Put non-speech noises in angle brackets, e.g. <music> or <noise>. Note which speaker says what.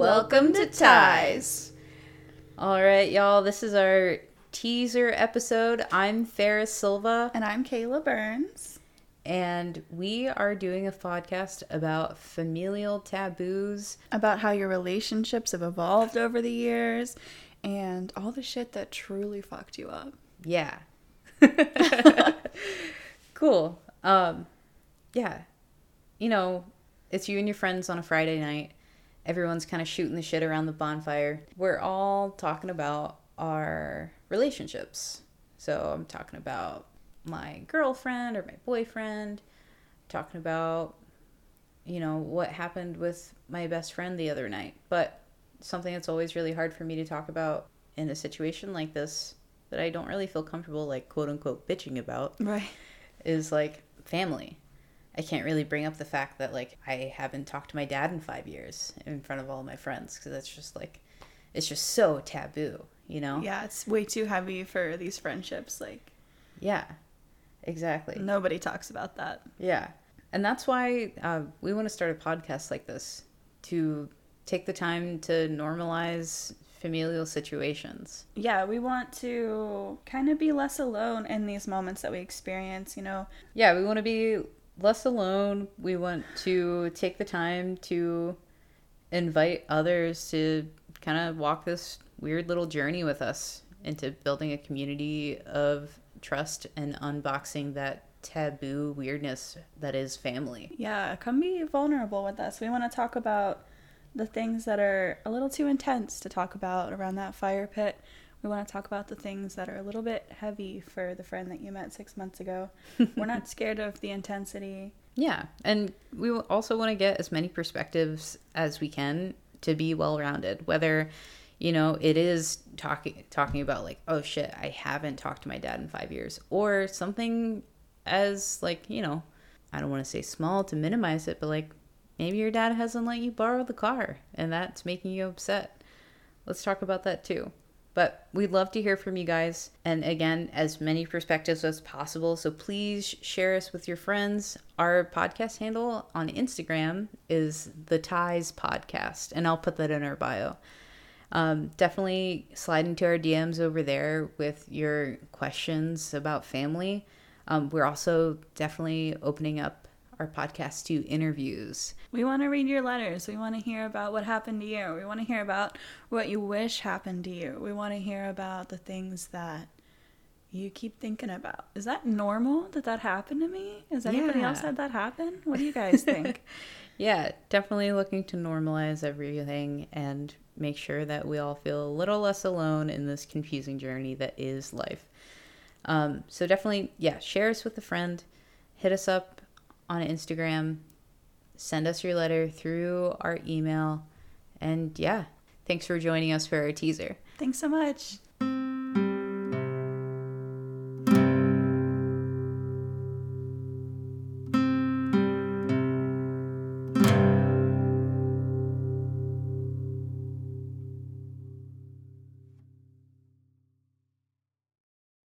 Speaker 1: Welcome to Ties. All right, y'all. This is our teaser episode. I'm Ferris Silva,
Speaker 2: And I'm Kayla Burns.
Speaker 1: and we are doing a podcast about familial taboos.
Speaker 2: About how your relationships have evolved over the years and all the shit that truly fucked you up.
Speaker 1: Yeah. <laughs> cool. Um, yeah. You know, it's you and your friends on a Friday night. Everyone's kind of shooting the shit around the bonfire. We're all talking about our relationships. So I'm talking about my girlfriend or my boyfriend, talking about, you know, what happened with my best friend the other night. But something that's always really hard for me to talk about in a situation like this that I don't really feel comfortable, like, quote unquote, bitching about
Speaker 2: Right.
Speaker 1: is like family. I can't really bring up the fact that like I haven't talked to my dad in five years in front of all my friends because that's just like it's just so taboo, you know?
Speaker 2: Yeah, it's way too heavy for these friendships. Like,
Speaker 1: Yeah, exactly.
Speaker 2: nobody talks about that.
Speaker 1: Yeah, and that's why uh, we want to start a podcast like this to take the time to normalize familial situations.
Speaker 2: Yeah, we want to kind of be less alone in these moments that we experience, you know?
Speaker 1: Yeah, we want to be less alone. We want to take the time to invite others to kind of walk this weird little journey with us into building a community of trust and unboxing that taboo weirdness that is family.
Speaker 2: Yeah, come be vulnerable with us. We want to talk about the things that are a little too intense to talk about around that fire pit. We want to talk about the things that are a little bit heavy for the friend that you met six months ago. <laughs> We're not scared of the intensity.
Speaker 1: Yeah, and we also want to get as many perspectives as we can to be well-rounded. Whether you know it is talking talking about like, oh shit, I haven't talked to my dad in five years, or something as like you know, I don't want to say small to minimize it, but like maybe your dad hasn't let you borrow the car and that's making you upset. Let's talk about that too. But we'd love to hear from you guys. And again, as many perspectives as possible. So please share us with your friends. Our podcast handle on Instagram is the Ties Podcast, and I'll put that in our bio. Um, definitely slide into our DMs over there with your questions about family. Um, we're also definitely opening up our podcast to interviews.
Speaker 2: We want to read your letters. We want to hear about what happened to you. We want to hear about what you wish happened to you. We want to hear about the things that you keep thinking about. Is that normal? Did that happen to me? Has anybody else had that happen? What do you guys think? <laughs>
Speaker 1: Yeah, definitely looking to normalize everything and make sure that we all feel a little less alone in this confusing journey that is life. Um, so definitely, yeah, share us with a friend, hit us up on Instagram, send us your letter through our email, and yeah, thanks for joining us for our teaser.
Speaker 2: Thanks so much.